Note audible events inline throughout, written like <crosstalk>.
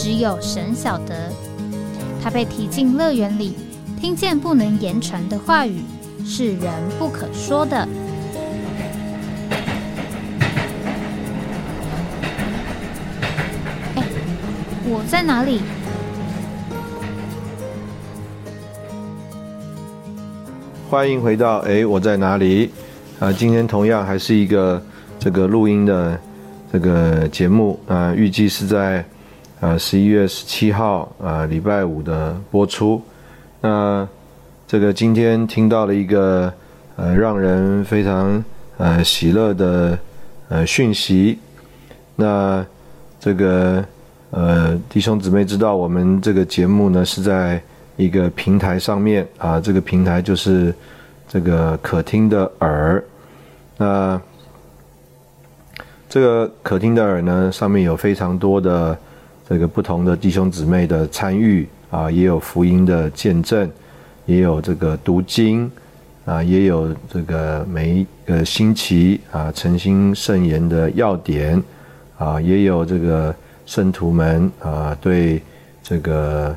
只有神晓得，他被提进乐园里，听见不能言传的话语，是人不可说的。哎，我在哪里？欢迎回到哎，我在哪里？啊，今天同样还是一个这个录音的这个节目啊，预计是在。呃，十一月十七号，啊，礼拜五的播出。那这个今天听到了一个呃，让人非常呃喜乐的呃讯息。那这个呃弟兄姊妹知道，我们这个节目呢是在一个平台上面啊，这个平台就是这个可听的耳。那这个可听的耳呢，上面有非常多的。这个不同的弟兄姊妹的参与啊，也有福音的见证，也有这个读经啊，也有这个每一个星期啊诚心圣言的要点啊，也有这个圣徒们啊对这个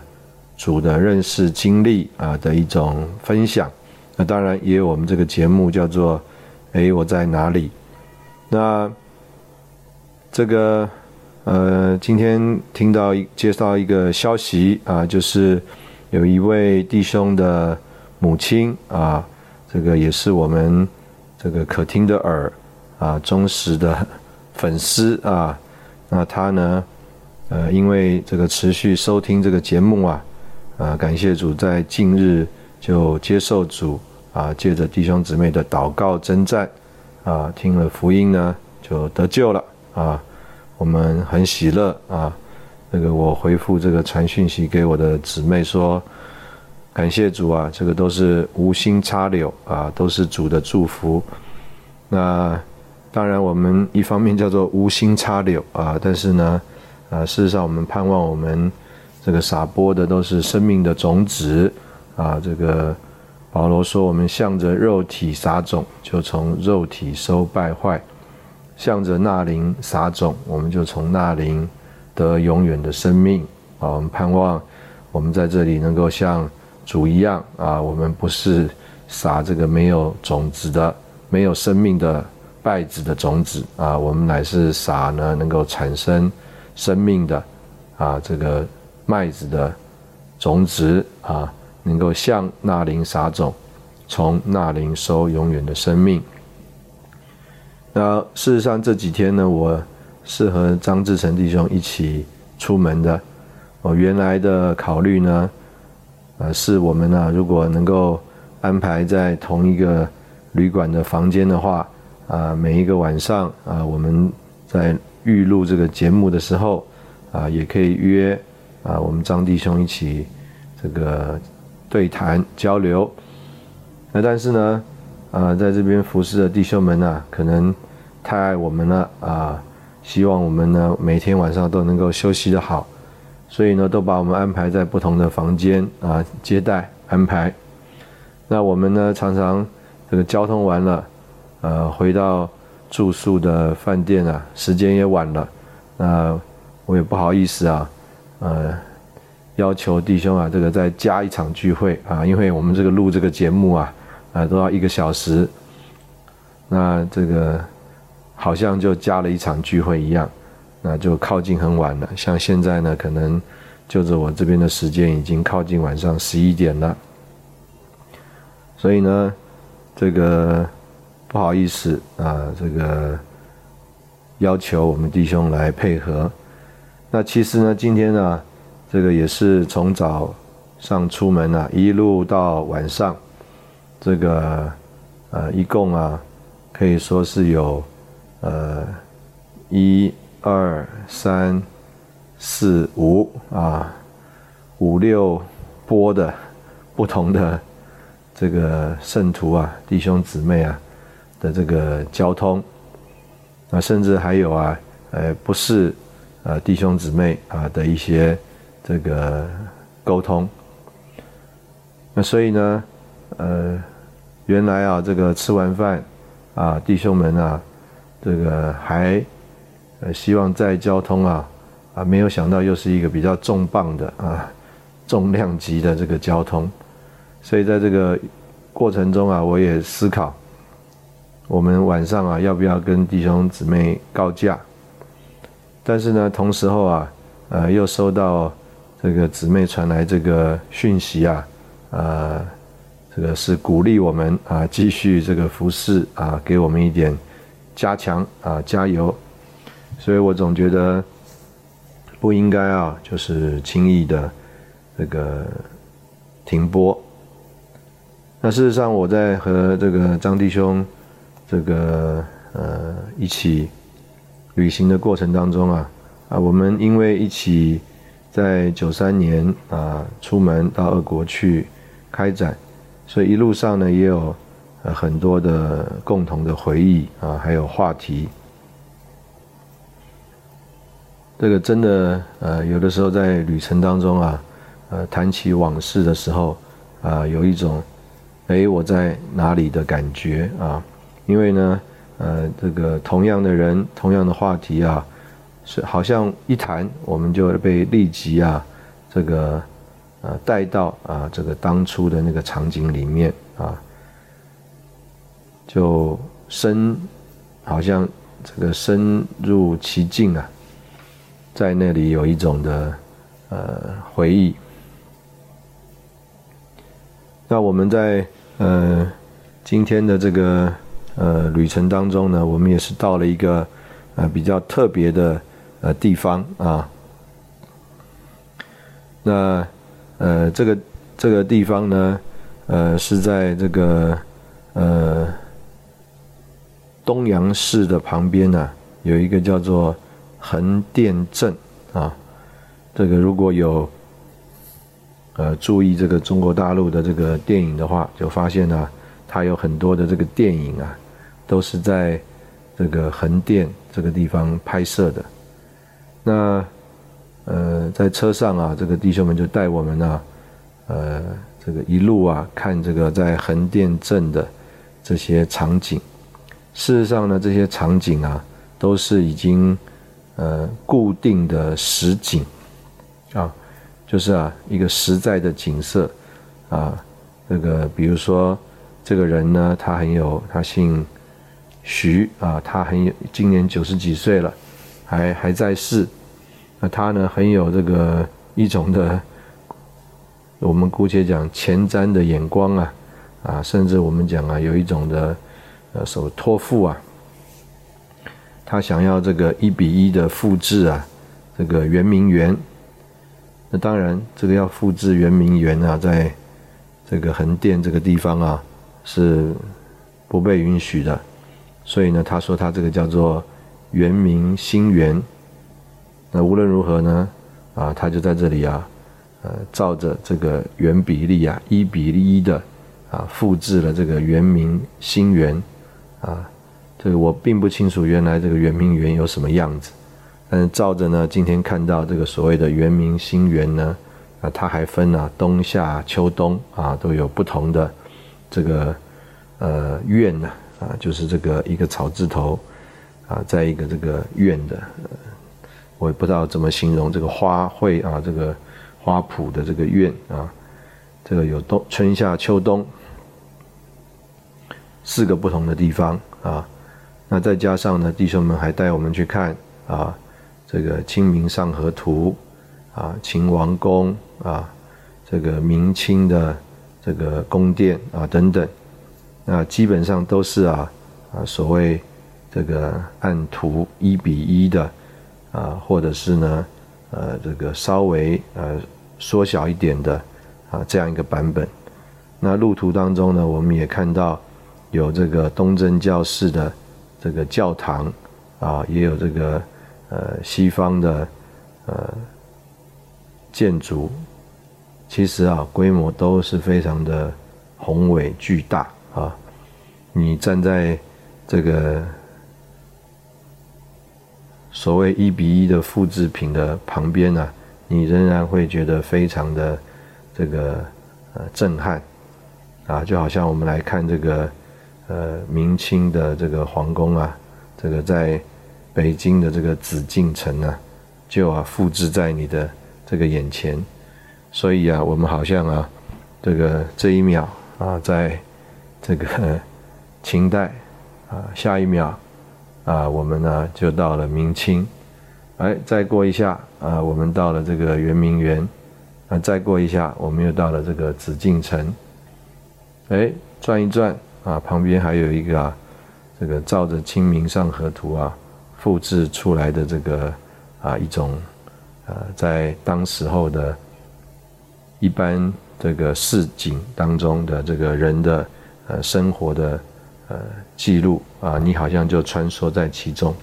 主的认识经历啊的一种分享。那当然也有我们这个节目叫做“哎，我在哪里？”那这个。呃，今天听到一介绍一个消息啊，就是有一位弟兄的母亲啊，这个也是我们这个可听的耳啊忠实的粉丝啊，那他呢，呃，因为这个持续收听这个节目啊，啊，感谢主在近日就接受主啊，借着弟兄姊妹的祷告征战啊，听了福音呢，就得救了啊。我们很喜乐啊！那个我回复这个传讯息给我的姊妹说，感谢主啊，这个都是无心插柳啊，都是主的祝福。那当然，我们一方面叫做无心插柳啊，但是呢，啊，事实上我们盼望我们这个撒播的都是生命的种子啊。这个保罗说，我们向着肉体撒种，就从肉体收败坏。向着那灵撒种，我们就从那灵得永远的生命啊！我们盼望我们在这里能够像主一样啊！我们不是撒这个没有种子的、没有生命的败子的种子啊！我们乃是撒呢能够产生生命的啊这个麦子的种子啊，能够向那灵撒种，从那灵收永远的生命。那事实上这几天呢，我是和张志成弟兄一起出门的。我原来的考虑呢，呃，是我们呢，如果能够安排在同一个旅馆的房间的话，啊，每一个晚上啊，我们在预录这个节目的时候，啊，也可以约啊，我们张弟兄一起这个对谈交流。那但是呢？啊，在这边服侍的弟兄们呢，可能太爱我们了啊，希望我们呢每天晚上都能够休息的好，所以呢都把我们安排在不同的房间啊接待安排。那我们呢常常这个交通完了，呃，回到住宿的饭店啊，时间也晚了，那我也不好意思啊，呃，要求弟兄啊这个再加一场聚会啊，因为我们这个录这个节目啊。啊，都要一个小时，那这个好像就加了一场聚会一样，那就靠近很晚了。像现在呢，可能就着我这边的时间，已经靠近晚上十一点了。所以呢，这个不好意思啊，这个要求我们弟兄来配合。那其实呢，今天呢，这个也是从早上出门啊，一路到晚上。这个呃，一共啊，可以说是有呃一二三四五啊，五六波的不同的这个圣徒啊、弟兄姊妹啊的这个交通，啊，甚至还有啊，呃，不是呃弟兄姊妹啊的一些这个沟通。那所以呢，呃，原来啊，这个吃完饭啊，弟兄们啊，这个还呃希望在交通啊啊，没有想到又是一个比较重磅的啊重量级的这个交通，所以在这个过程中啊，我也思考，我们晚上啊要不要跟弟兄姊妹告假？但是呢，同时候啊，呃，又收到这个姊妹传来这个讯息啊。呃，这个是鼓励我们啊，继续这个服侍啊，给我们一点加强啊，加油。所以我总觉得不应该啊，就是轻易的这个停播。那事实上，我在和这个张弟兄这个呃一起旅行的过程当中啊，啊，我们因为一起在九三年啊出门到俄国去。开展，所以一路上呢也有呃很多的共同的回忆啊，还有话题。这个真的呃有的时候在旅程当中啊，呃谈起往事的时候啊，有一种哎我在哪里的感觉啊，因为呢呃这个同样的人同样的话题啊，是好像一谈我们就被立即啊这个。啊，带到啊这个当初的那个场景里面啊，就深，好像这个深入其境啊，在那里有一种的呃回忆。那我们在呃今天的这个呃旅程当中呢，我们也是到了一个呃比较特别的呃地方啊，那。呃，这个这个地方呢，呃，是在这个呃东阳市的旁边呢，有一个叫做横店镇啊。这个如果有呃注意这个中国大陆的这个电影的话，就发现呢，它有很多的这个电影啊，都是在这个横店这个地方拍摄的。那呃，在车上啊，这个弟兄们就带我们呢，呃，这个一路啊，看这个在横店镇的这些场景。事实上呢，这些场景啊，都是已经呃固定的实景啊，就是啊一个实在的景色啊。这个比如说，这个人呢，他很有，他姓徐啊，他很有，今年九十几岁了，还还在世。那他呢，很有这个一种的，我们姑且讲前瞻的眼光啊，啊，甚至我们讲啊，有一种的呃，所托付啊，他想要这个一比一的复制啊，这个圆明园。那当然，这个要复制圆明园啊，在这个横店这个地方啊，是不被允许的。所以呢，他说他这个叫做圆明新园。那无论如何呢，啊，他就在这里啊，呃，照着这个原比例啊，一比一的啊，复制了这个圆明新园，啊，这个我并不清楚原来这个圆明园有什么样子，但是照着呢，今天看到这个所谓的圆明新园呢，啊，它还分啊冬夏秋冬啊，都有不同的这个呃院呢，啊，就是这个一个草字头啊，在一个这个院的。我也不知道怎么形容这个花卉啊，这个花圃的这个院啊，这个有冬、春夏秋冬四个不同的地方啊。那再加上呢，弟兄们还带我们去看啊，这个《清明上河图》啊，秦王宫啊，这个明清的这个宫殿啊等等，那基本上都是啊啊所谓这个按图一比一的。啊，或者是呢，呃，这个稍微呃缩小一点的啊，这样一个版本。那路途当中呢，我们也看到有这个东正教式的这个教堂啊，也有这个呃西方的呃建筑其实啊，规模都是非常的宏伟巨大啊。你站在这个所谓一比一的复制品的旁边呢，你仍然会觉得非常的这个呃震撼啊，就好像我们来看这个呃明清的这个皇宫啊，这个在北京的这个紫禁城啊，就啊复制在你的这个眼前。所以啊，我们好像啊，这个这一秒啊，在这个清代啊，下一秒啊，我们呢就到了明清，哎，再过一下啊，我们到了这个圆明园，啊，再过一下，我们又到了这个紫禁城，哎，转一转啊，旁边还有一个啊，这个照着《清明上河图》啊，复制出来的这个啊一种呃，在当时候的。一般这个市井当中的这个人的呃生活的呃记录啊，你好像就穿梭在其中，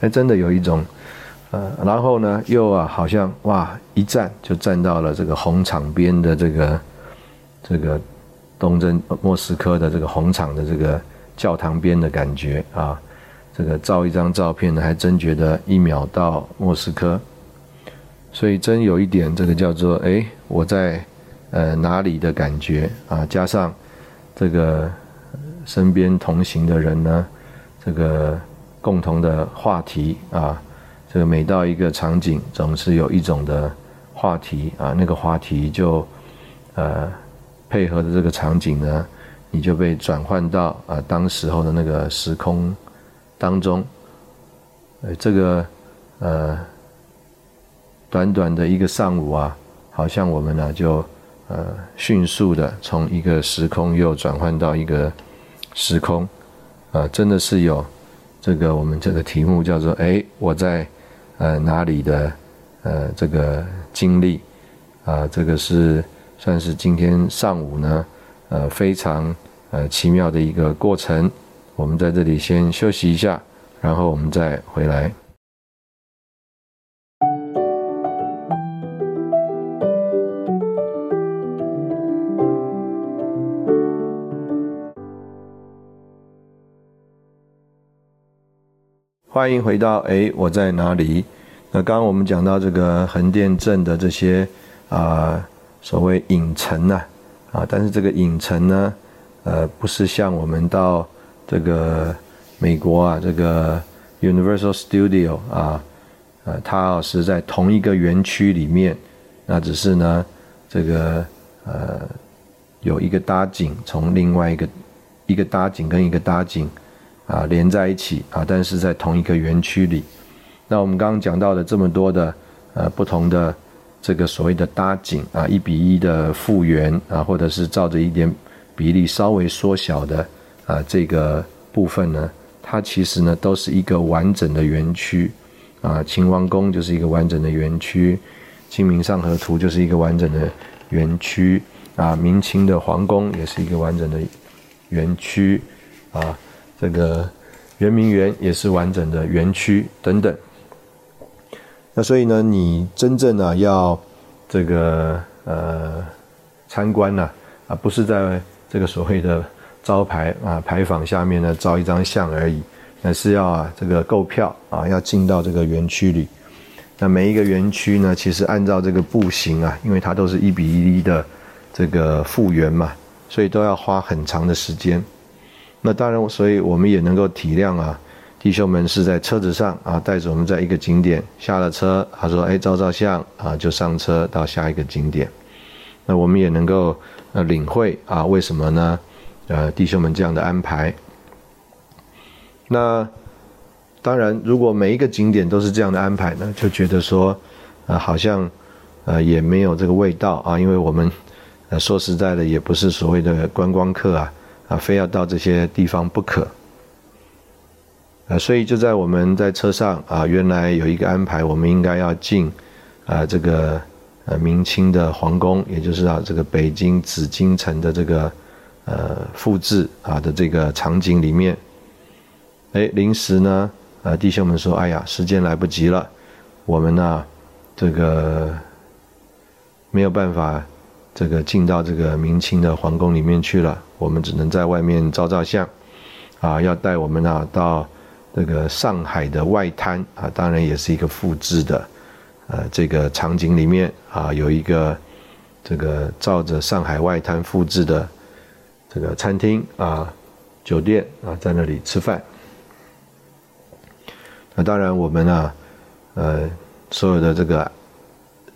哎，真的有一种呃，然后呢又啊好像哇一站就站到了这个红场边的这个这个东征莫斯科的这个红场的这个教堂边的感觉啊，这个照一张照片呢，还真觉得一秒到莫斯科。所以真有一点，这个叫做哎，我在呃哪里的感觉啊？加上这个身边同行的人呢，这个共同的话题啊，这个每到一个场景，总是有一种的话题啊，那个话题就呃配合的这个场景呢，你就被转换到啊当时候的那个时空当中，呃，这个呃。短短的一个上午啊，好像我们呢就呃迅速的从一个时空又转换到一个时空，啊，真的是有这个我们这个题目叫做哎我在呃哪里的呃这个经历啊，这个是算是今天上午呢呃非常呃奇妙的一个过程。我们在这里先休息一下，然后我们再回来。欢迎回到哎，我在哪里？那刚刚我们讲到这个横店镇的这些啊，所谓影城呐啊，但是这个影城呢，呃，不是像我们到这个美国啊，这个 Universal Studio 啊，呃，它是在同一个园区里面，那只是呢，这个呃，有一个搭景，从另外一个一个搭景跟一个搭景。啊，连在一起啊，但是在同一个园区里。那我们刚刚讲到的这么多的呃不同的这个所谓的搭景啊，一比一的复原啊，或者是照着一点比例稍微缩小的啊这个部分呢，它其实呢都是一个完整的园区啊。秦王宫就是一个完整的园区，清明上河图就是一个完整的园区啊，明清的皇宫也是一个完整的园区啊。这个圆明园也是完整的园区等等。那所以呢，你真正啊要这个呃参观呢啊，不是在这个所谓的招牌啊牌坊下面呢照一张相而已，而是要啊这个购票啊，要进到这个园区里。那每一个园区呢，其实按照这个步行啊，因为它都是一比一的这个复原嘛，所以都要花很长的时间。那当然，所以我们也能够体谅啊，弟兄们是在车子上啊，带着我们在一个景点下了车，他说：“哎，照照相啊，就上车到下一个景点。”那我们也能够呃领会啊，为什么呢？呃，弟兄们这样的安排。那当然，如果每一个景点都是这样的安排呢，就觉得说啊，好像呃也没有这个味道啊，因为我们呃说实在的，也不是所谓的观光客啊。啊，非要到这些地方不可。啊，所以就在我们在车上啊，原来有一个安排，我们应该要进啊这个呃明清的皇宫，也就是啊这个北京紫禁城的这个呃复制啊的这个场景里面。哎，临时呢，呃弟兄们说，哎呀，时间来不及了，我们呢这个没有办法这个进到这个明清的皇宫里面去了，我们只能在外面照照相，啊，要带我们啊到这个上海的外滩啊，当然也是一个复制的，呃，这个场景里面啊有一个这个照着上海外滩复制的这个餐厅啊、酒店啊，在那里吃饭。那当然我们啊，呃，所有的这个。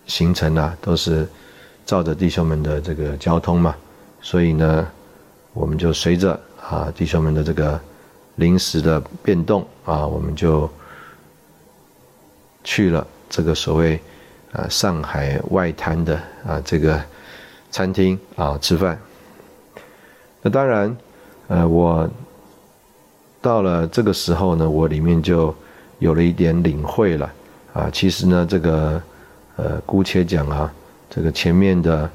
行程啊，都是照着弟兄们的这个交通嘛，所以呢，我们就随着啊弟兄们的这个临时的变动啊，我们就去了这个所谓啊上海外滩的啊这个餐厅啊吃饭。那当然，呃，我到了这个时候呢，我里面就有了一点领会了啊，其实呢，这个。呃，姑且讲啊，这个前面的，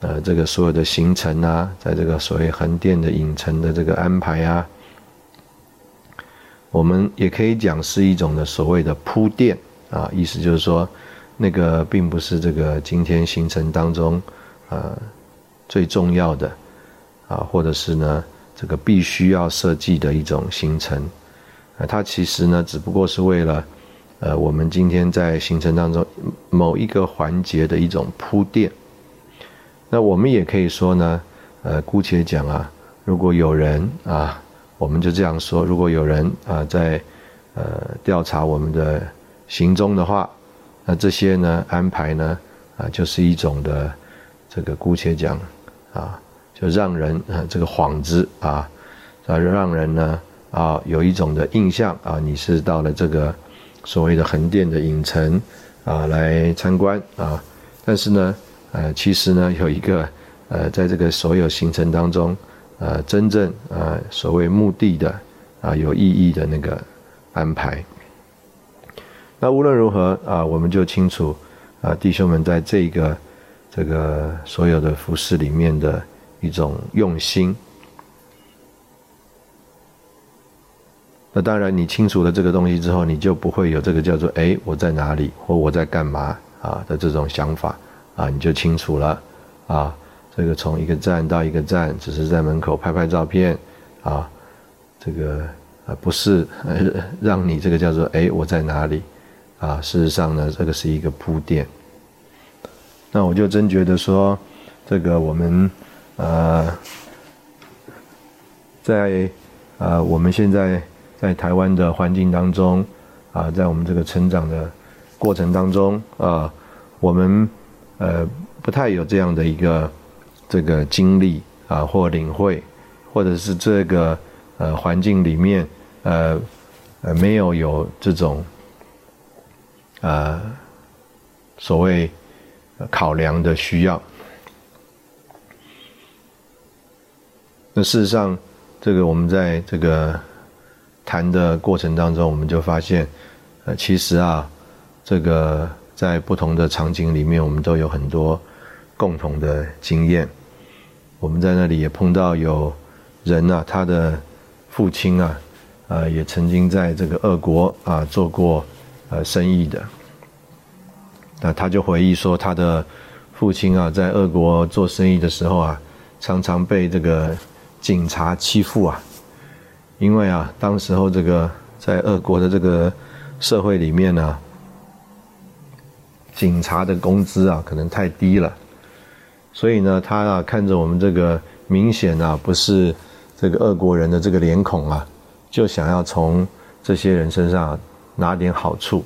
呃，这个所有的行程啊，在这个所谓横店的影城的这个安排啊，我们也可以讲是一种的所谓的铺垫啊，意思就是说，那个并不是这个今天行程当中，呃，最重要的，啊，或者是呢，这个必须要设计的一种行程，啊，它其实呢，只不过是为了。呃，我们今天在行程当中某一个环节的一种铺垫，那我们也可以说呢，呃，姑且讲啊，如果有人啊，我们就这样说，如果有人啊在呃调查我们的行踪的话，那这些呢安排呢啊就是一种的这个姑且讲啊，就让人啊这个幌子啊啊让人呢啊有一种的印象啊，你是到了这个。所谓的横店的影城啊，来参观啊，但是呢，呃，其实呢，有一个呃，在这个所有行程当中，呃，真正呃所谓目的的啊，有意义的那个安排。那无论如何啊，我们就清楚啊，弟兄们在这个这个所有的服饰里面的一种用心。那当然，你清楚了这个东西之后，你就不会有这个叫做“哎，我在哪里”或“我在干嘛”啊的这种想法啊，你就清楚了啊。这个从一个站到一个站，只是在门口拍拍照片啊，这个啊不是 <laughs> 让你这个叫做“哎，我在哪里”啊。事实上呢，这个是一个铺垫。那我就真觉得说，这个我们呃，在啊我们现在。在台湾的环境当中，啊，在我们这个成长的过程当中，啊，我们呃不太有这样的一个这个经历啊，或领会，或者是这个呃环境里面呃呃没有有这种呃所谓考量的需要。那事实上，这个我们在这个。谈的过程当中，我们就发现，呃，其实啊，这个在不同的场景里面，我们都有很多共同的经验。我们在那里也碰到有人啊，他的父亲啊，呃，也曾经在这个俄国啊做过呃生意的。那他就回忆说，他的父亲啊，在俄国做生意的时候啊，常常被这个警察欺负啊。因为啊，当时候这个在俄国的这个社会里面呢，警察的工资啊可能太低了，所以呢，他啊看着我们这个明显啊不是这个俄国人的这个脸孔啊，就想要从这些人身上拿点好处。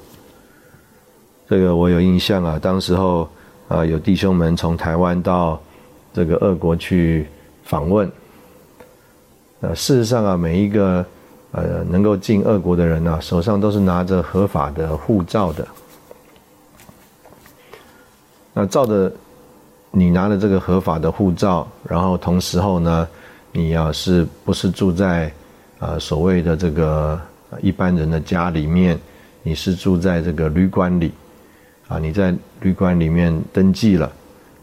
这个我有印象啊，当时候啊有弟兄们从台湾到这个俄国去访问。呃，事实上啊，每一个呃能够进俄国的人呢，手上都是拿着合法的护照的。那照着你拿了这个合法的护照，然后同时候呢，你要是不是住在呃所谓的这个一般人的家里面，你是住在这个旅馆里啊？你在旅馆里面登记了，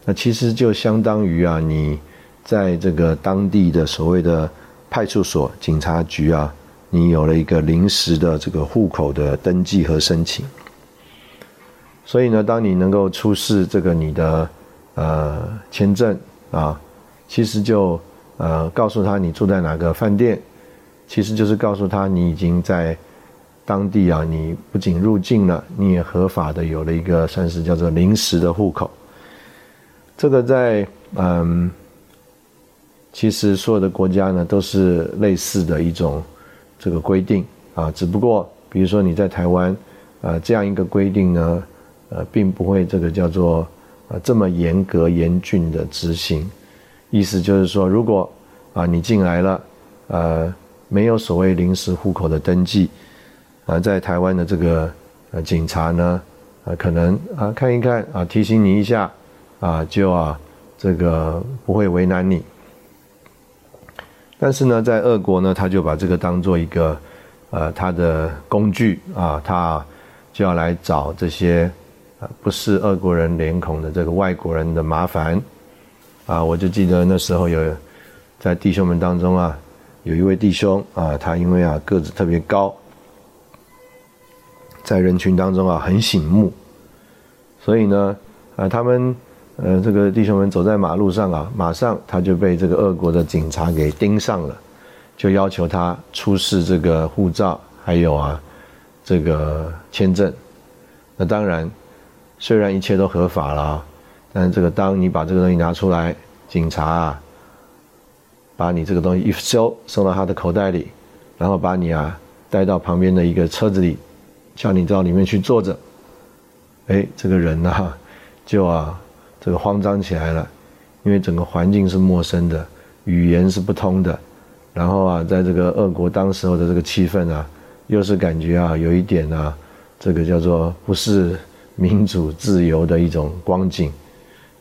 那其实就相当于啊，你在这个当地的所谓的。派出所、警察局啊，你有了一个临时的这个户口的登记和申请。所以呢，当你能够出示这个你的呃签证啊，其实就呃告诉他你住在哪个饭店，其实就是告诉他你已经在当地啊，你不仅入境了，你也合法的有了一个算是叫做临时的户口。这个在嗯，其实所有的国家呢都是类似的一种这个规定啊，只不过比如说你在台湾。呃，这样一个规定呢，呃，并不会这个叫做呃这么严格严峻的执行。意思就是说，如果啊你进来了，呃，没有所谓临时户口的登记，啊，在台湾的这个呃警察呢，啊可能啊看一看啊提醒你一下，啊就啊这个不会为难你。但是呢，在俄国呢，他就把这个当做一个呃他的工具啊，他。就要来找这些，不是俄国人脸孔的这个外国人的麻烦，啊，我就记得那时候有，在弟兄们当中啊，有一位弟兄啊，他因为啊个子特别高，在人群当中啊很醒目，所以呢，啊，他们呃这个弟兄们走在马路上啊，马上他就被这个俄国的警察给盯上了，就要求他出示这个护照，还有啊。这个签证，那当然，虽然一切都合法了，但是这个当你把这个东西拿出来，警察啊，把你这个东西一收，收到他的口袋里，然后把你啊带到旁边的一个车子里，叫你到里面去坐着，哎，这个人呢，就啊这个慌张起来了，因为整个环境是陌生的，语言是不通的，然后啊，在这个俄国当时候的这个气氛啊。又是感觉啊，有一点啊，这个叫做不是民主自由的一种光景。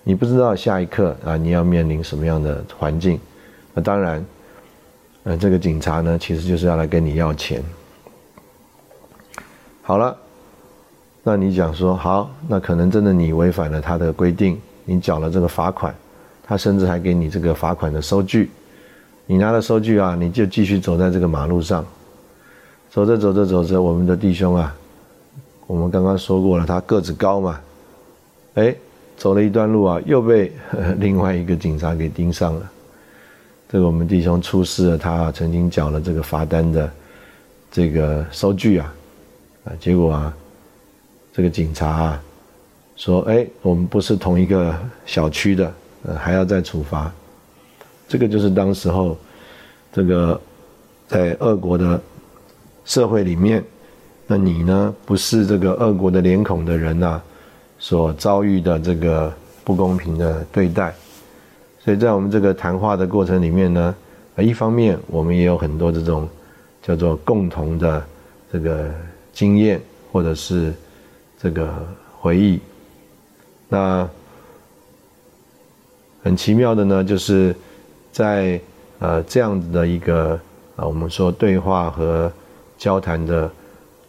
你不知道下一刻啊，你要面临什么样的环境。那当然，呃，这个警察呢，其实就是要来跟你要钱。好了，那你讲说好，那可能真的你违反了他的规定，你缴了这个罚款，他甚至还给你这个罚款的收据。你拿了收据啊，你就继续走在这个马路上。走着走着走着，我们的弟兄啊，我们刚刚说过了，他个子高嘛，哎，走了一段路啊，又被 <laughs> 另外一个警察给盯上了。这个我们弟兄出示了他曾经缴了这个罚单的这个收据啊，啊，结果啊，这个警察啊说，哎，我们不是同一个小区的，呃，还要再处罚。这个就是当时候这个在俄国的。社会里面，那你呢？不是这个恶国的脸孔的人呐，所遭遇的这个不公平的对待。所以在我们这个谈话的过程里面呢，啊，一方面我们也有很多这种叫做共同的这个经验，或者是这个回忆。那很奇妙的呢，就是在呃这样子的一个啊，我们说对话和。交谈的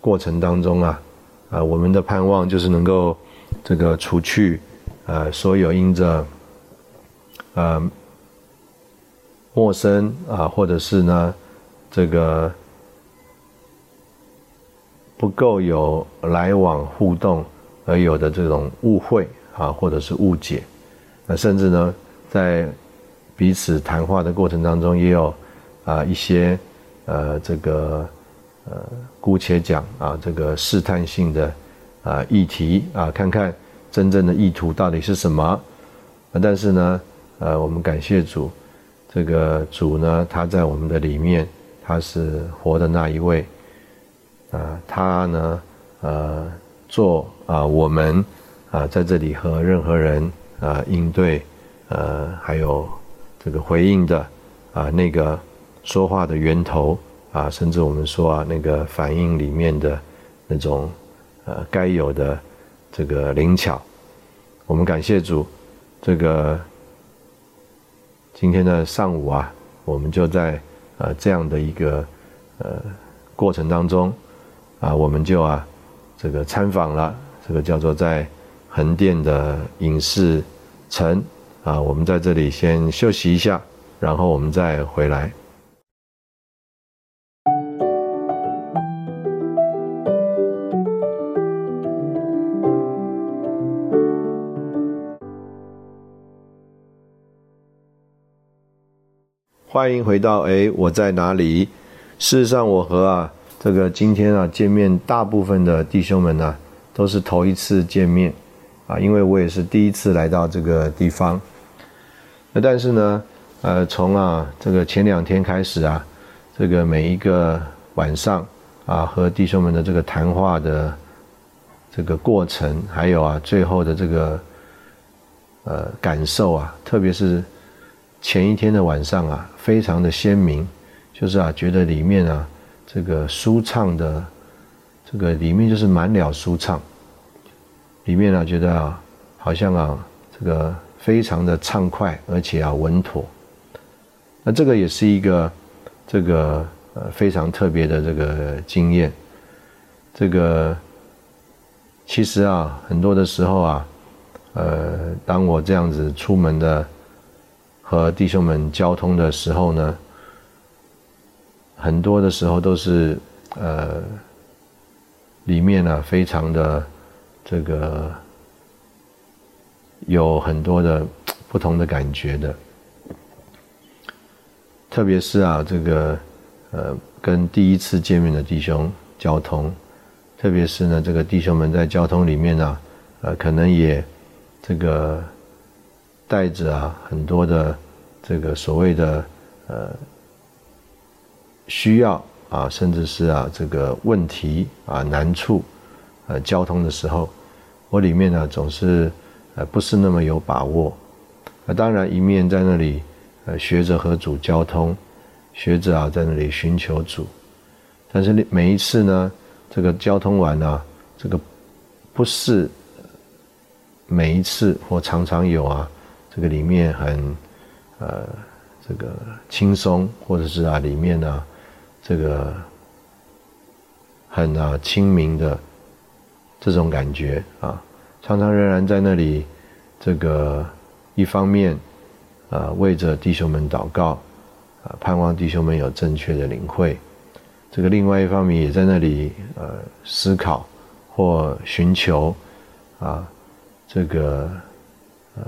过程当中啊，啊，我们的盼望就是能够这个除去呃所有因着呃陌生啊，或者是呢这个不够有来往互动而有的这种误会啊，或者是误解，那甚至呢在彼此谈话的过程当中也有啊一些呃这个。呃，姑且讲啊，这个试探性的啊议题啊，看看真正的意图到底是什么。啊，但是呢，呃，我们感谢主，这个主呢，他在我们的里面，他是活的那一位。啊，他呢，呃，做啊，我们啊，在这里和任何人啊应对，呃，还有这个回应的啊那个说话的源头。啊，甚至我们说啊，那个反应里面的那种呃该有的这个灵巧，我们感谢主，这个今天的上午啊，我们就在呃这样的一个呃过程当中啊，我们就啊这个参访了这个叫做在横店的影视城啊，我们在这里先休息一下，然后我们再回来。欢迎回到哎，我在哪里？事实上，我和啊这个今天啊见面，大部分的弟兄们呢都是头一次见面啊，因为我也是第一次来到这个地方。那但是呢，呃，从啊这个前两天开始啊，这个每一个晚上啊和弟兄们的这个谈话的这个过程，还有啊最后的这个呃感受啊，特别是前一天的晚上啊，非常的鲜明，就是啊觉得里面啊这个舒畅的这个里面就是满了舒畅，里面啊觉得啊好像啊这个。非常的畅快，而且啊稳妥。那这个也是一个这个呃非常特别的这个经验。这个其实啊很多的时候啊，呃，当我这样子出门的和弟兄们交通的时候呢，很多的时候都是呃里面呢非常的这个。有很多的不同的感觉的，特别是啊，这个呃，跟第一次见面的弟兄交通，特别是呢，这个弟兄们在交通里面呢，呃，可能也这个带着啊很多的这个所谓的呃需要啊，甚至是啊这个问题啊难处，呃，交通的时候，我里面呢总是。呃，不是那么有把握。那当然，一面在那里，呃，学着和主交通，学着啊，在那里寻求主。但是每一次呢，这个交通完呢，这个不是每一次或常常有啊，这个里面很呃，这个轻松，或者是啊，里面呢，这个很啊清明的这种感觉啊。常常仍然在那里，这个一方面，啊为着弟兄们祷告，啊盼望弟兄们有正确的领会；这个另外一方面也在那里呃思考或寻求，啊这个呃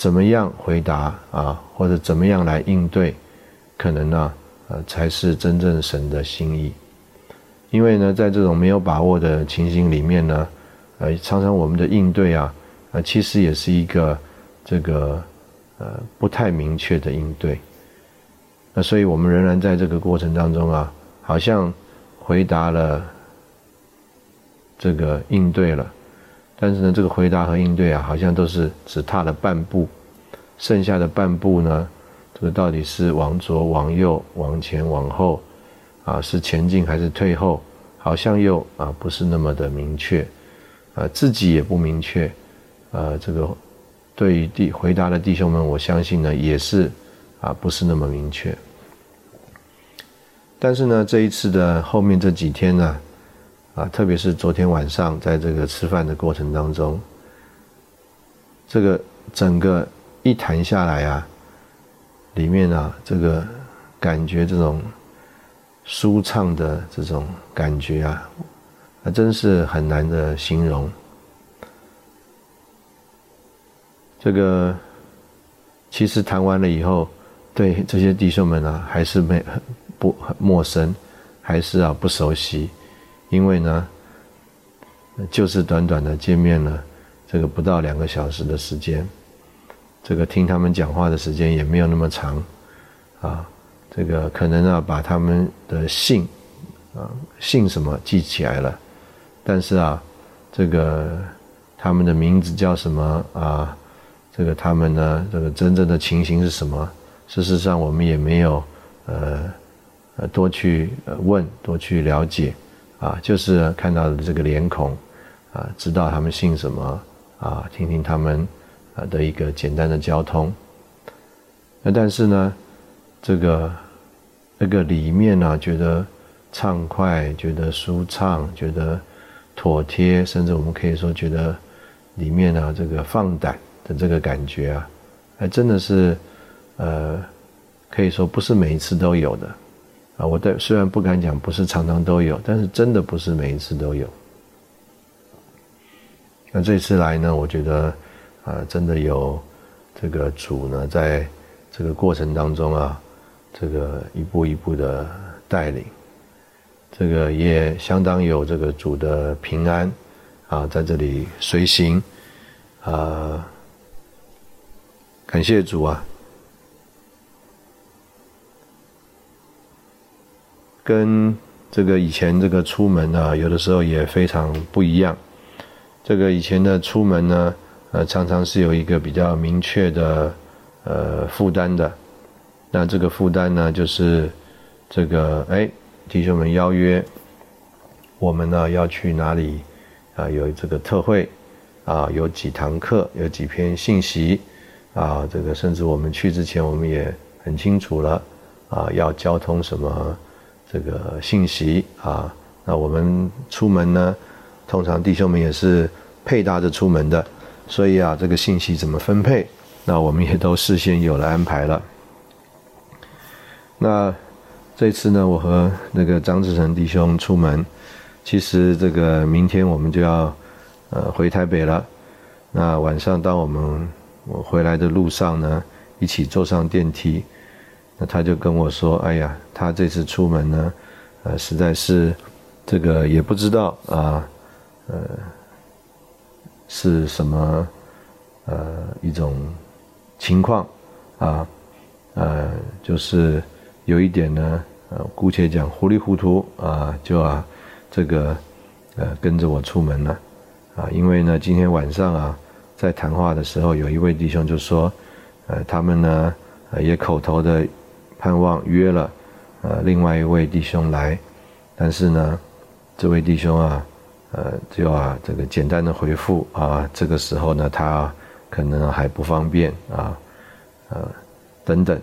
怎么样回答啊，或者怎么样来应对，可能呢呃才是真正神的心意。因为呢，在这种没有把握的情形里面呢。呃，常常我们的应对啊，呃，其实也是一个这个呃不太明确的应对。那所以我们仍然在这个过程当中啊，好像回答了这个应对了，但是呢，这个回答和应对啊，好像都是只踏了半步，剩下的半步呢，这个到底是往左、往右、往前、往后，啊，是前进还是退后，好像又啊不是那么的明确。呃，自己也不明确，呃，这个对于弟回答的弟兄们，我相信呢也是啊，不是那么明确。但是呢，这一次的后面这几天呢，啊特别是昨天晚上在这个吃饭的过程当中，这个整个一谈下来啊，里面啊，这个感觉这种舒畅的这种感觉啊。还真是很难的形容。这个其实谈完了以后，对这些弟兄们呢，还是没不很陌生，还是啊不熟悉，因为呢，就是短短的见面了，这个不到两个小时的时间，这个听他们讲话的时间也没有那么长，啊，这个可能啊把他们的姓啊姓什么记起来了。但是啊，这个他们的名字叫什么啊？这个他们呢，这个真正的情形是什么？事实上，我们也没有呃呃多去问，多去了解啊，就是看到的这个脸孔啊，知道他们姓什么啊，听听他们啊的一个简单的交通。那但是呢，这个那个里面呢，觉得畅快，觉得舒畅，觉得。妥帖，甚至我们可以说，觉得里面啊，这个放胆的这个感觉啊，还真的是，呃，可以说不是每一次都有的啊。我的虽然不敢讲不是常常都有，但是真的不是每一次都有。那这次来呢，我觉得啊，真的有这个主呢，在这个过程当中啊，这个一步一步的带领，这个也相当有这个主的平安啊，在这里随行啊，感谢主啊，跟这个以前这个出门啊，有的时候也非常不一样。这个以前的出门呢，呃，常常是有一个比较明确的呃负担的。那这个负担呢，就是这个哎，弟兄们邀约我们呢要去哪里啊？有这个特会啊，有几堂课，有几篇信息啊。这个甚至我们去之前，我们也很清楚了啊，要交通什么这个信息啊。那我们出门呢？通常弟兄们也是配搭着出门的，所以啊，这个信息怎么分配，那我们也都事先有了安排了。那这次呢，我和那个张志成弟兄出门，其实这个明天我们就要呃回台北了。那晚上当我们我回来的路上呢，一起坐上电梯，那他就跟我说：“哎呀，他这次出门呢，呃，实在是这个也不知道啊。”呃，是什么？呃，一种情况啊，呃，就是有一点呢，呃，姑且讲糊里糊涂啊，就啊，这个呃，跟着我出门了啊，因为呢，今天晚上啊，在谈话的时候，有一位弟兄就说，呃，他们呢，也口头的盼望约了，呃，另外一位弟兄来，但是呢，这位弟兄啊。呃，就啊，这个简单的回复啊，这个时候呢，他可能还不方便啊，呃，等等。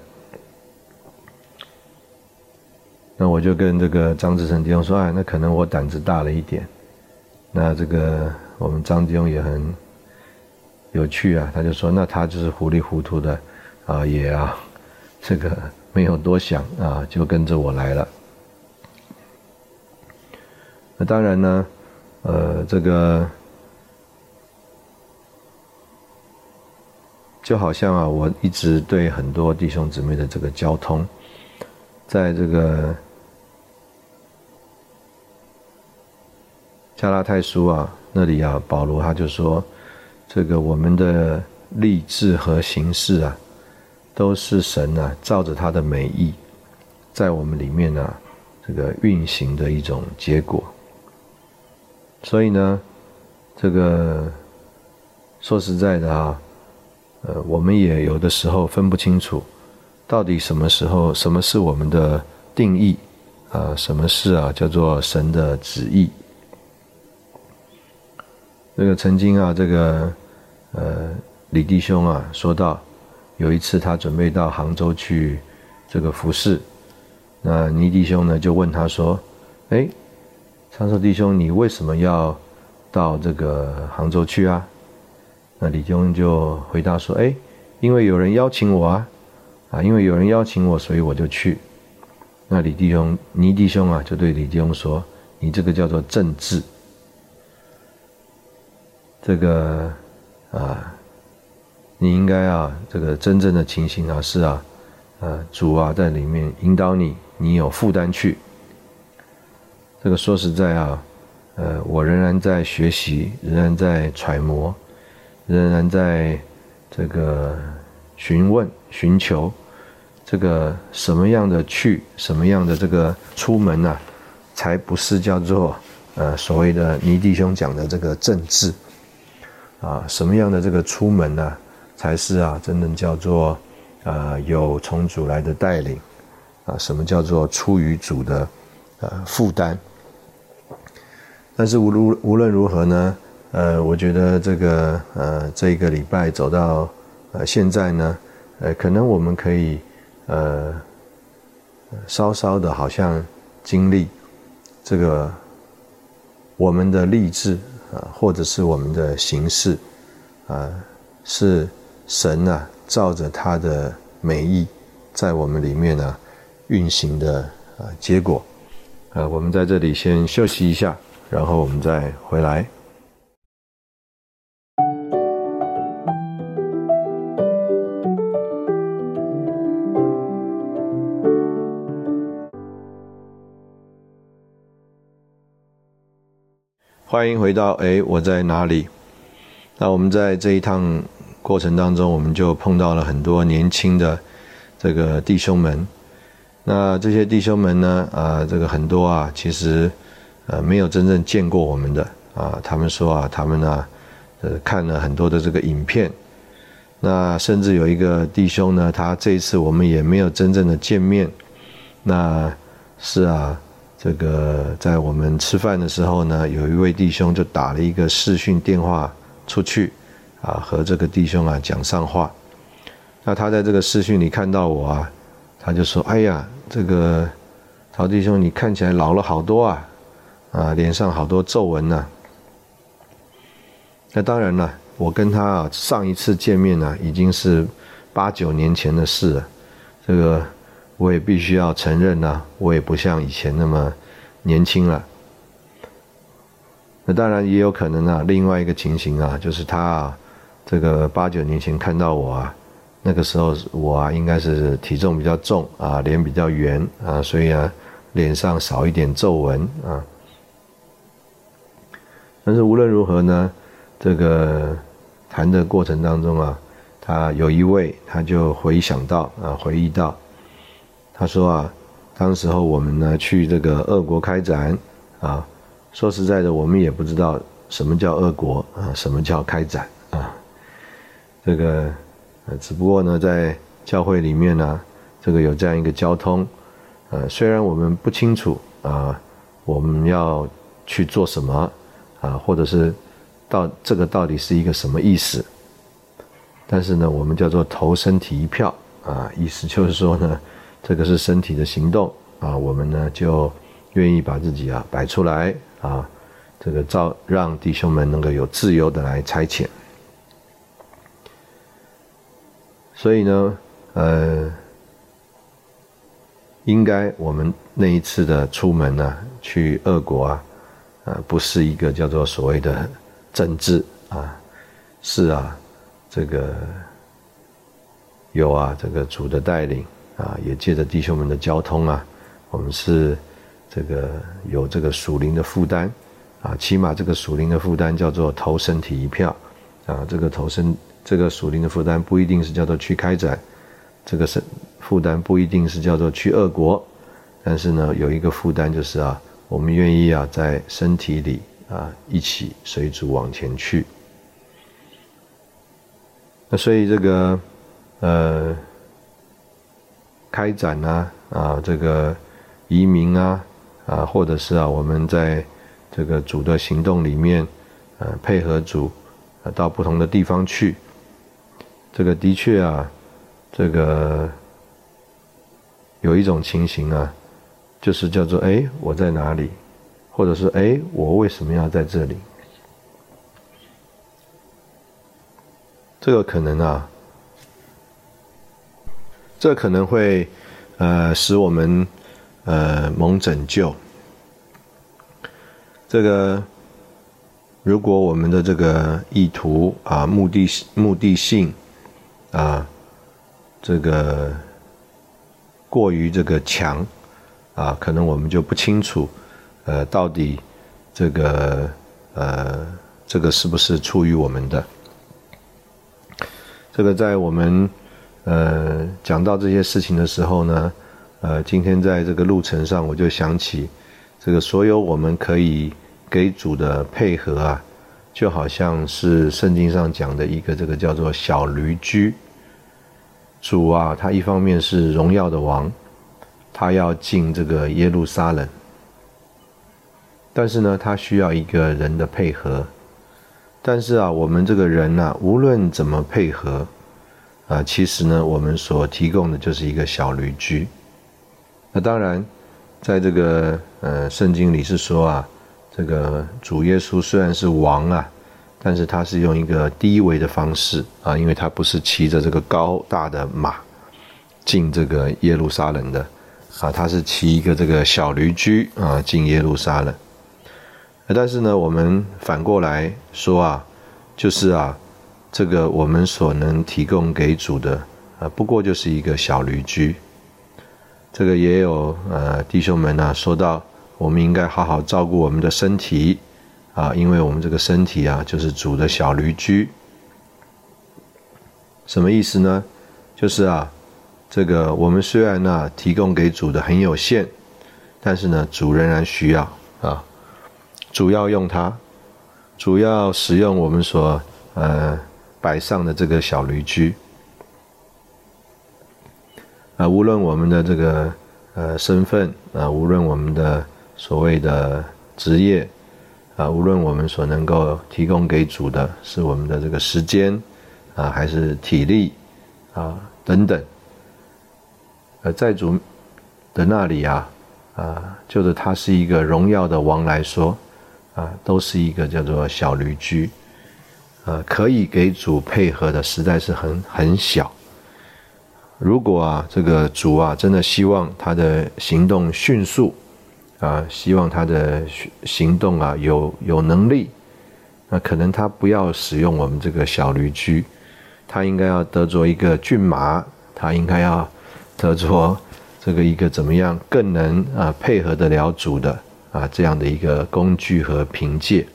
那我就跟这个张志成弟兄说，哎，那可能我胆子大了一点。那这个我们张弟兄也很有趣啊，他就说，那他就是糊里糊涂的啊，也啊，这个没有多想啊，就跟着我来了。那当然呢。呃，这个就好像啊，我一直对很多弟兄姊妹的这个交通，在这个加拉太书啊那里啊，保罗他就说，这个我们的立志和行事啊，都是神呢照着他的美意，在我们里面呢这个运行的一种结果。所以呢，这个说实在的啊，呃，我们也有的时候分不清楚，到底什么时候什么是我们的定义啊，什么是啊叫做神的旨意。这个曾经啊，这个呃李弟兄啊说到，有一次他准备到杭州去这个服侍，那倪弟兄呢就问他说：“哎。”长寿弟兄，你为什么要到这个杭州去啊？那李弟兄就回答说：“哎，因为有人邀请我啊，啊，因为有人邀请我，所以我就去。”那李弟兄、倪弟兄啊，就对李弟兄说：“你这个叫做政治，这个啊，你应该啊，这个真正的情形啊是啊，呃，主啊在里面引导你，你有负担去。”这个说实在啊，呃，我仍然在学习，仍然在揣摩，仍然在这个询问、寻求，这个什么样的去，什么样的这个出门呢，才不是叫做呃所谓的倪弟兄讲的这个政治啊？什么样的这个出门呢，才是啊真正叫做啊有从主来的带领啊？什么叫做出于主的呃负担？但是无论无论如何呢，呃，我觉得这个呃这一个礼拜走到呃现在呢，呃，可能我们可以呃稍稍的好像经历这个我们的励志啊，或者是我们的形式啊，是神呢，照着他的美意，在我们里面呢运行的啊结果，呃，我们在这里先休息一下，然后我们再回来。欢迎回到，哎，我在哪里？那我们在这一趟。过程当中，我们就碰到了很多年轻的这个弟兄们。那这些弟兄们呢，啊，这个很多啊，其实呃没有真正见过我们的啊。他们说啊，他们呢，呃，看了很多的这个影片。那甚至有一个弟兄呢，他这一次我们也没有真正的见面。那是啊。这个在我们吃饭的时候呢，有一位弟兄就打了一个视讯电话出去，啊，和这个弟兄啊讲上话。那他在这个视讯里看到我啊，他就说：“哎呀，这个曹弟兄，你看起来老了好多啊，啊，脸上好多皱纹呢。”那当然了，我跟他啊上一次见面呢，已经是八九年前的事了，这个。我也必须要承认呢，我也不像以前那么年轻了。那当然也有可能啊，另外一个情形啊，就是他啊，这个八九年前看到我啊，那个时候我啊应该是体重比较重啊，脸比较圆啊，所以啊脸上少一点皱纹啊。但是无论如何呢，这个谈的过程当中啊，他有一位他就回想到啊，回忆到。他说啊，当时候我们呢去这个俄国开展，啊，说实在的，我们也不知道什么叫俄国啊，什么叫开展，这个，呃只不过呢在教会里面呢，这个有这样一个交通，呃，虽然我们不清楚啊，我们要去做什么啊，或者是到这个到底是一个什么意思，但是呢，我们叫做投身体一票啊，意思就是说呢。这个是身体的行动啊，我们呢就愿意把自己啊摆出来啊，这个照让弟兄们能够有自由的来差遣。所以呢，呃，应该我们那一次的出门呢，去俄国啊，呃，不是一个叫做所谓的政治啊，是啊，这个有啊，这个主的带领。啊，也借着弟兄们的交通啊，我们是这个有这个属灵的负担啊，起码这个属灵的负担叫做投身体一票啊，这个投身这个属灵的负担不一定是叫做去开展，这个是负担不一定是叫做去恶国，但是呢，有一个负担就是啊，我们愿意啊在身体里啊一起随主往前去。那所以这个呃。开展啊啊，这个移民啊啊，或者是啊，我们在这个主的行动里面，呃，配合主，到不同的地方去。这个的确啊，这个有一种情形啊，就是叫做哎，我在哪里？或者是哎，我为什么要在这里？这个可能啊。这可能会，呃，使我们，呃，蒙拯救。这个，如果我们的这个意图啊、目的、目的性啊，这个过于这个强啊，可能我们就不清楚，呃，到底这个呃，这个是不是出于我们的？这个在我们。呃，讲到这些事情的时候呢，呃，今天在这个路程上，我就想起，这个所有我们可以给主的配合啊，就好像是圣经上讲的一个这个叫做小驴驹。主啊，他一方面是荣耀的王，他要进这个耶路撒冷，但是呢，他需要一个人的配合，但是啊，我们这个人呢，无论怎么配合。啊，其实呢，我们所提供的就是一个小驴驹。那当然，在这个呃圣经里是说啊，这个主耶稣虽然是王啊，但是他是用一个低微的方式啊，因为他不是骑着这个高大的马进这个耶路撒冷的啊，他是骑一个这个小驴驹啊进耶路撒冷。但是呢，我们反过来说啊，就是啊。这个我们所能提供给主的，啊，不过就是一个小驴驹。这个也有呃弟兄们呢说到，我们应该好好照顾我们的身体，啊，因为我们这个身体啊，就是主的小驴驹。什么意思呢？就是啊，这个我们虽然呢提供给主的很有限，但是呢，主仍然需要啊，主要用它，主要使用我们所呃摆上的这个小驴驹。啊，无论我们的这个呃身份啊，无论我们的所谓的职业啊，无论我们所能够提供给主的是我们的这个时间啊，还是体力啊等等，呃，在主的那里啊啊，就是他是一个荣耀的王来说啊，都是一个叫做小驴驹，呃，可以给主配合的实在是很很小。如果啊，这个主啊，真的希望他的行动迅速，啊，希望他的行动啊有有能力，那可能他不要使用我们这个小驴驹，他应该要得着一个骏马，他应该要得着这个一个怎么样更能啊配合得了主的啊这样的一个工具和凭借。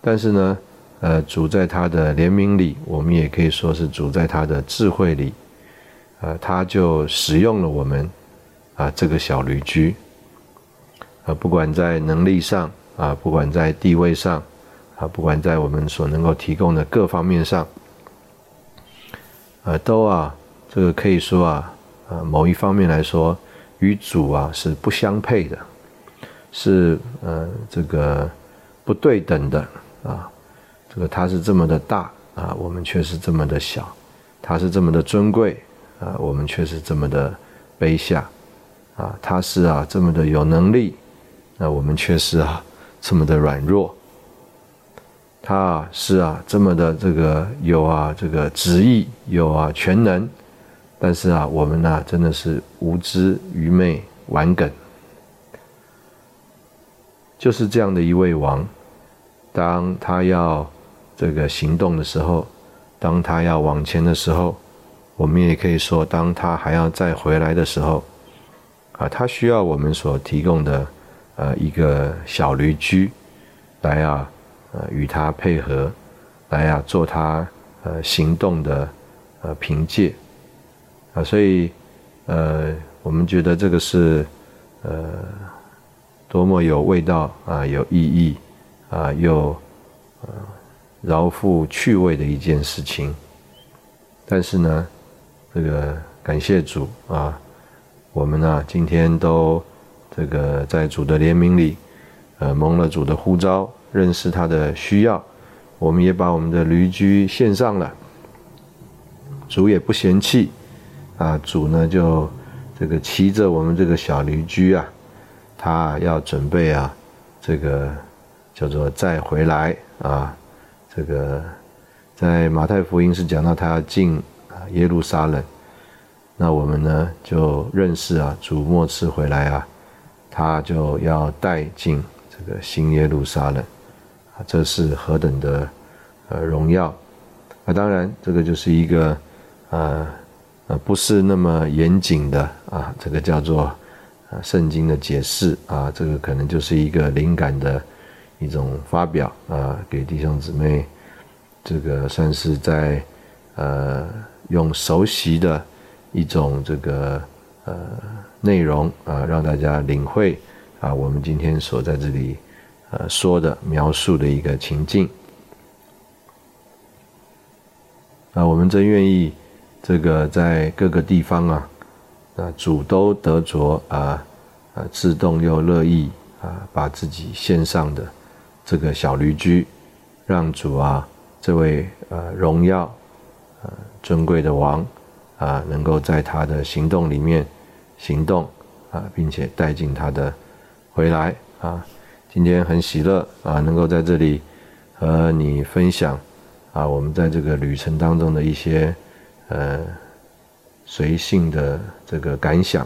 但是呢，呃，主在他的怜悯里，我们也可以说是主在他的智慧里。呃，他就使用了我们啊这个小驴驹，啊，不管在能力上啊，不管在地位上啊，不管在我们所能够提供的各方面上，啊，都啊，这个可以说啊，啊，某一方面来说，与主啊是不相配的，是呃这个不对等的啊，这个他是这么的大啊，我们却是这么的小，他是这么的尊贵。啊，我们却是这么的卑下，啊，他是啊这么的有能力，那我们却是啊这么的软弱。他啊是啊这么的这个有啊这个旨意有啊全能，但是啊我们呢真的是无知愚昧顽梗，就是这样的一位王，当他要这个行动的时候，当他要往前的时候。我们也可以说，当他还要再回来的时候，啊，他需要我们所提供的，呃，一个小驴驹，来啊，呃，与他配合，来啊，做他呃行动的呃凭借，啊，所以呃，我们觉得这个是呃多么有味道啊，有意义啊，又呃饶富趣味的一件事情，但是呢。这个感谢主啊，我们呢今天都这个在主的怜悯里，呃蒙了主的呼召，认识他的需要，我们也把我们的驴驹献上了，主也不嫌弃，啊主呢就这个骑着我们这个小驴驹啊，他要准备啊这个叫做再回来。啊，这个在马太福音是讲到他要进。耶路撒冷，那我们呢就认识啊，主末次回来啊，他就要带进这个新耶路撒冷，啊，这是何等的呃荣耀！啊，当然这个就是一个呃呃不是那么严谨的啊，这个叫做啊圣经的解释啊，这个可能就是一个灵感的一种发表啊，给弟兄姊妹，这个算是在呃。用熟悉的一种这个呃内容啊，让大家领会啊，我们今天所在这里呃说的描述的一个情境。啊，我们真愿意这个在各个地方啊，啊主都得着啊啊自动又乐意啊把自己献上的这个小驴驹，让主啊这位呃荣耀呃。尊贵的王，啊，能够在他的行动里面行动，啊，并且带进他的回来，啊，今天很喜乐，啊，能够在这里和你分享，啊，我们在这个旅程当中的一些，呃，随性的这个感想。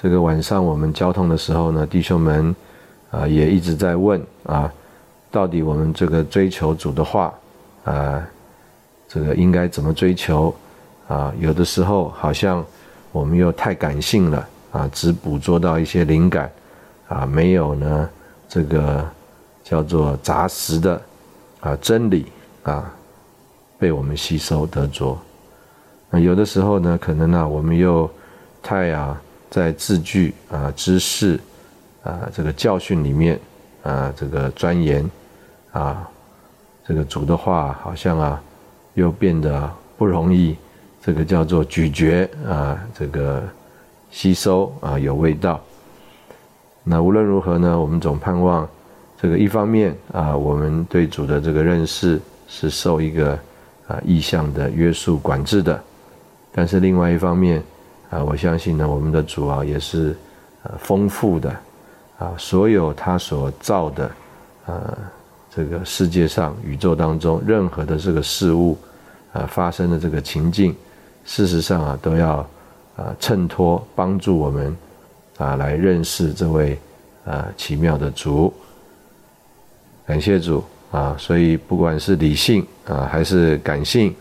这个晚上我们交通的时候呢，弟兄们，啊，也一直在问，啊，到底我们这个追求主的话，啊。这个应该怎么追求啊？有的时候好像我们又太感性了啊，只捕捉到一些灵感啊，没有呢这个叫做杂食的啊真理啊被我们吸收得着。那有的时候呢，可能呢我们又太啊在字句啊知识啊这个教训里面啊这个钻研啊这个主的话好像啊又变得不容易，这个叫做咀嚼啊这个吸收啊有味道。那无论如何呢，我们总盼望这个一方面啊，我们对主的这个认识是受一个啊意向的约束管制的，但是另外一方面啊，我相信呢，我们的主啊也是呃丰富的啊，所有他所造的呃这个世界上宇宙当中任何的这个事物啊发生的这个情境，事实上啊都要啊衬托帮助我们。啊，来认识这位啊奇妙的主，感谢主啊！所以不管是理性啊还是感性，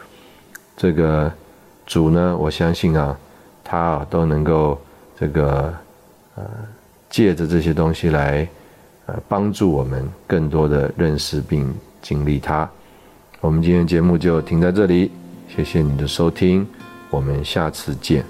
这个主呢，我相信啊，他啊都能够这个呃借着这些东西来呃帮助我们更多的认识并经历他。我们今天节目就停在这里，谢谢你的收听，我们下次见。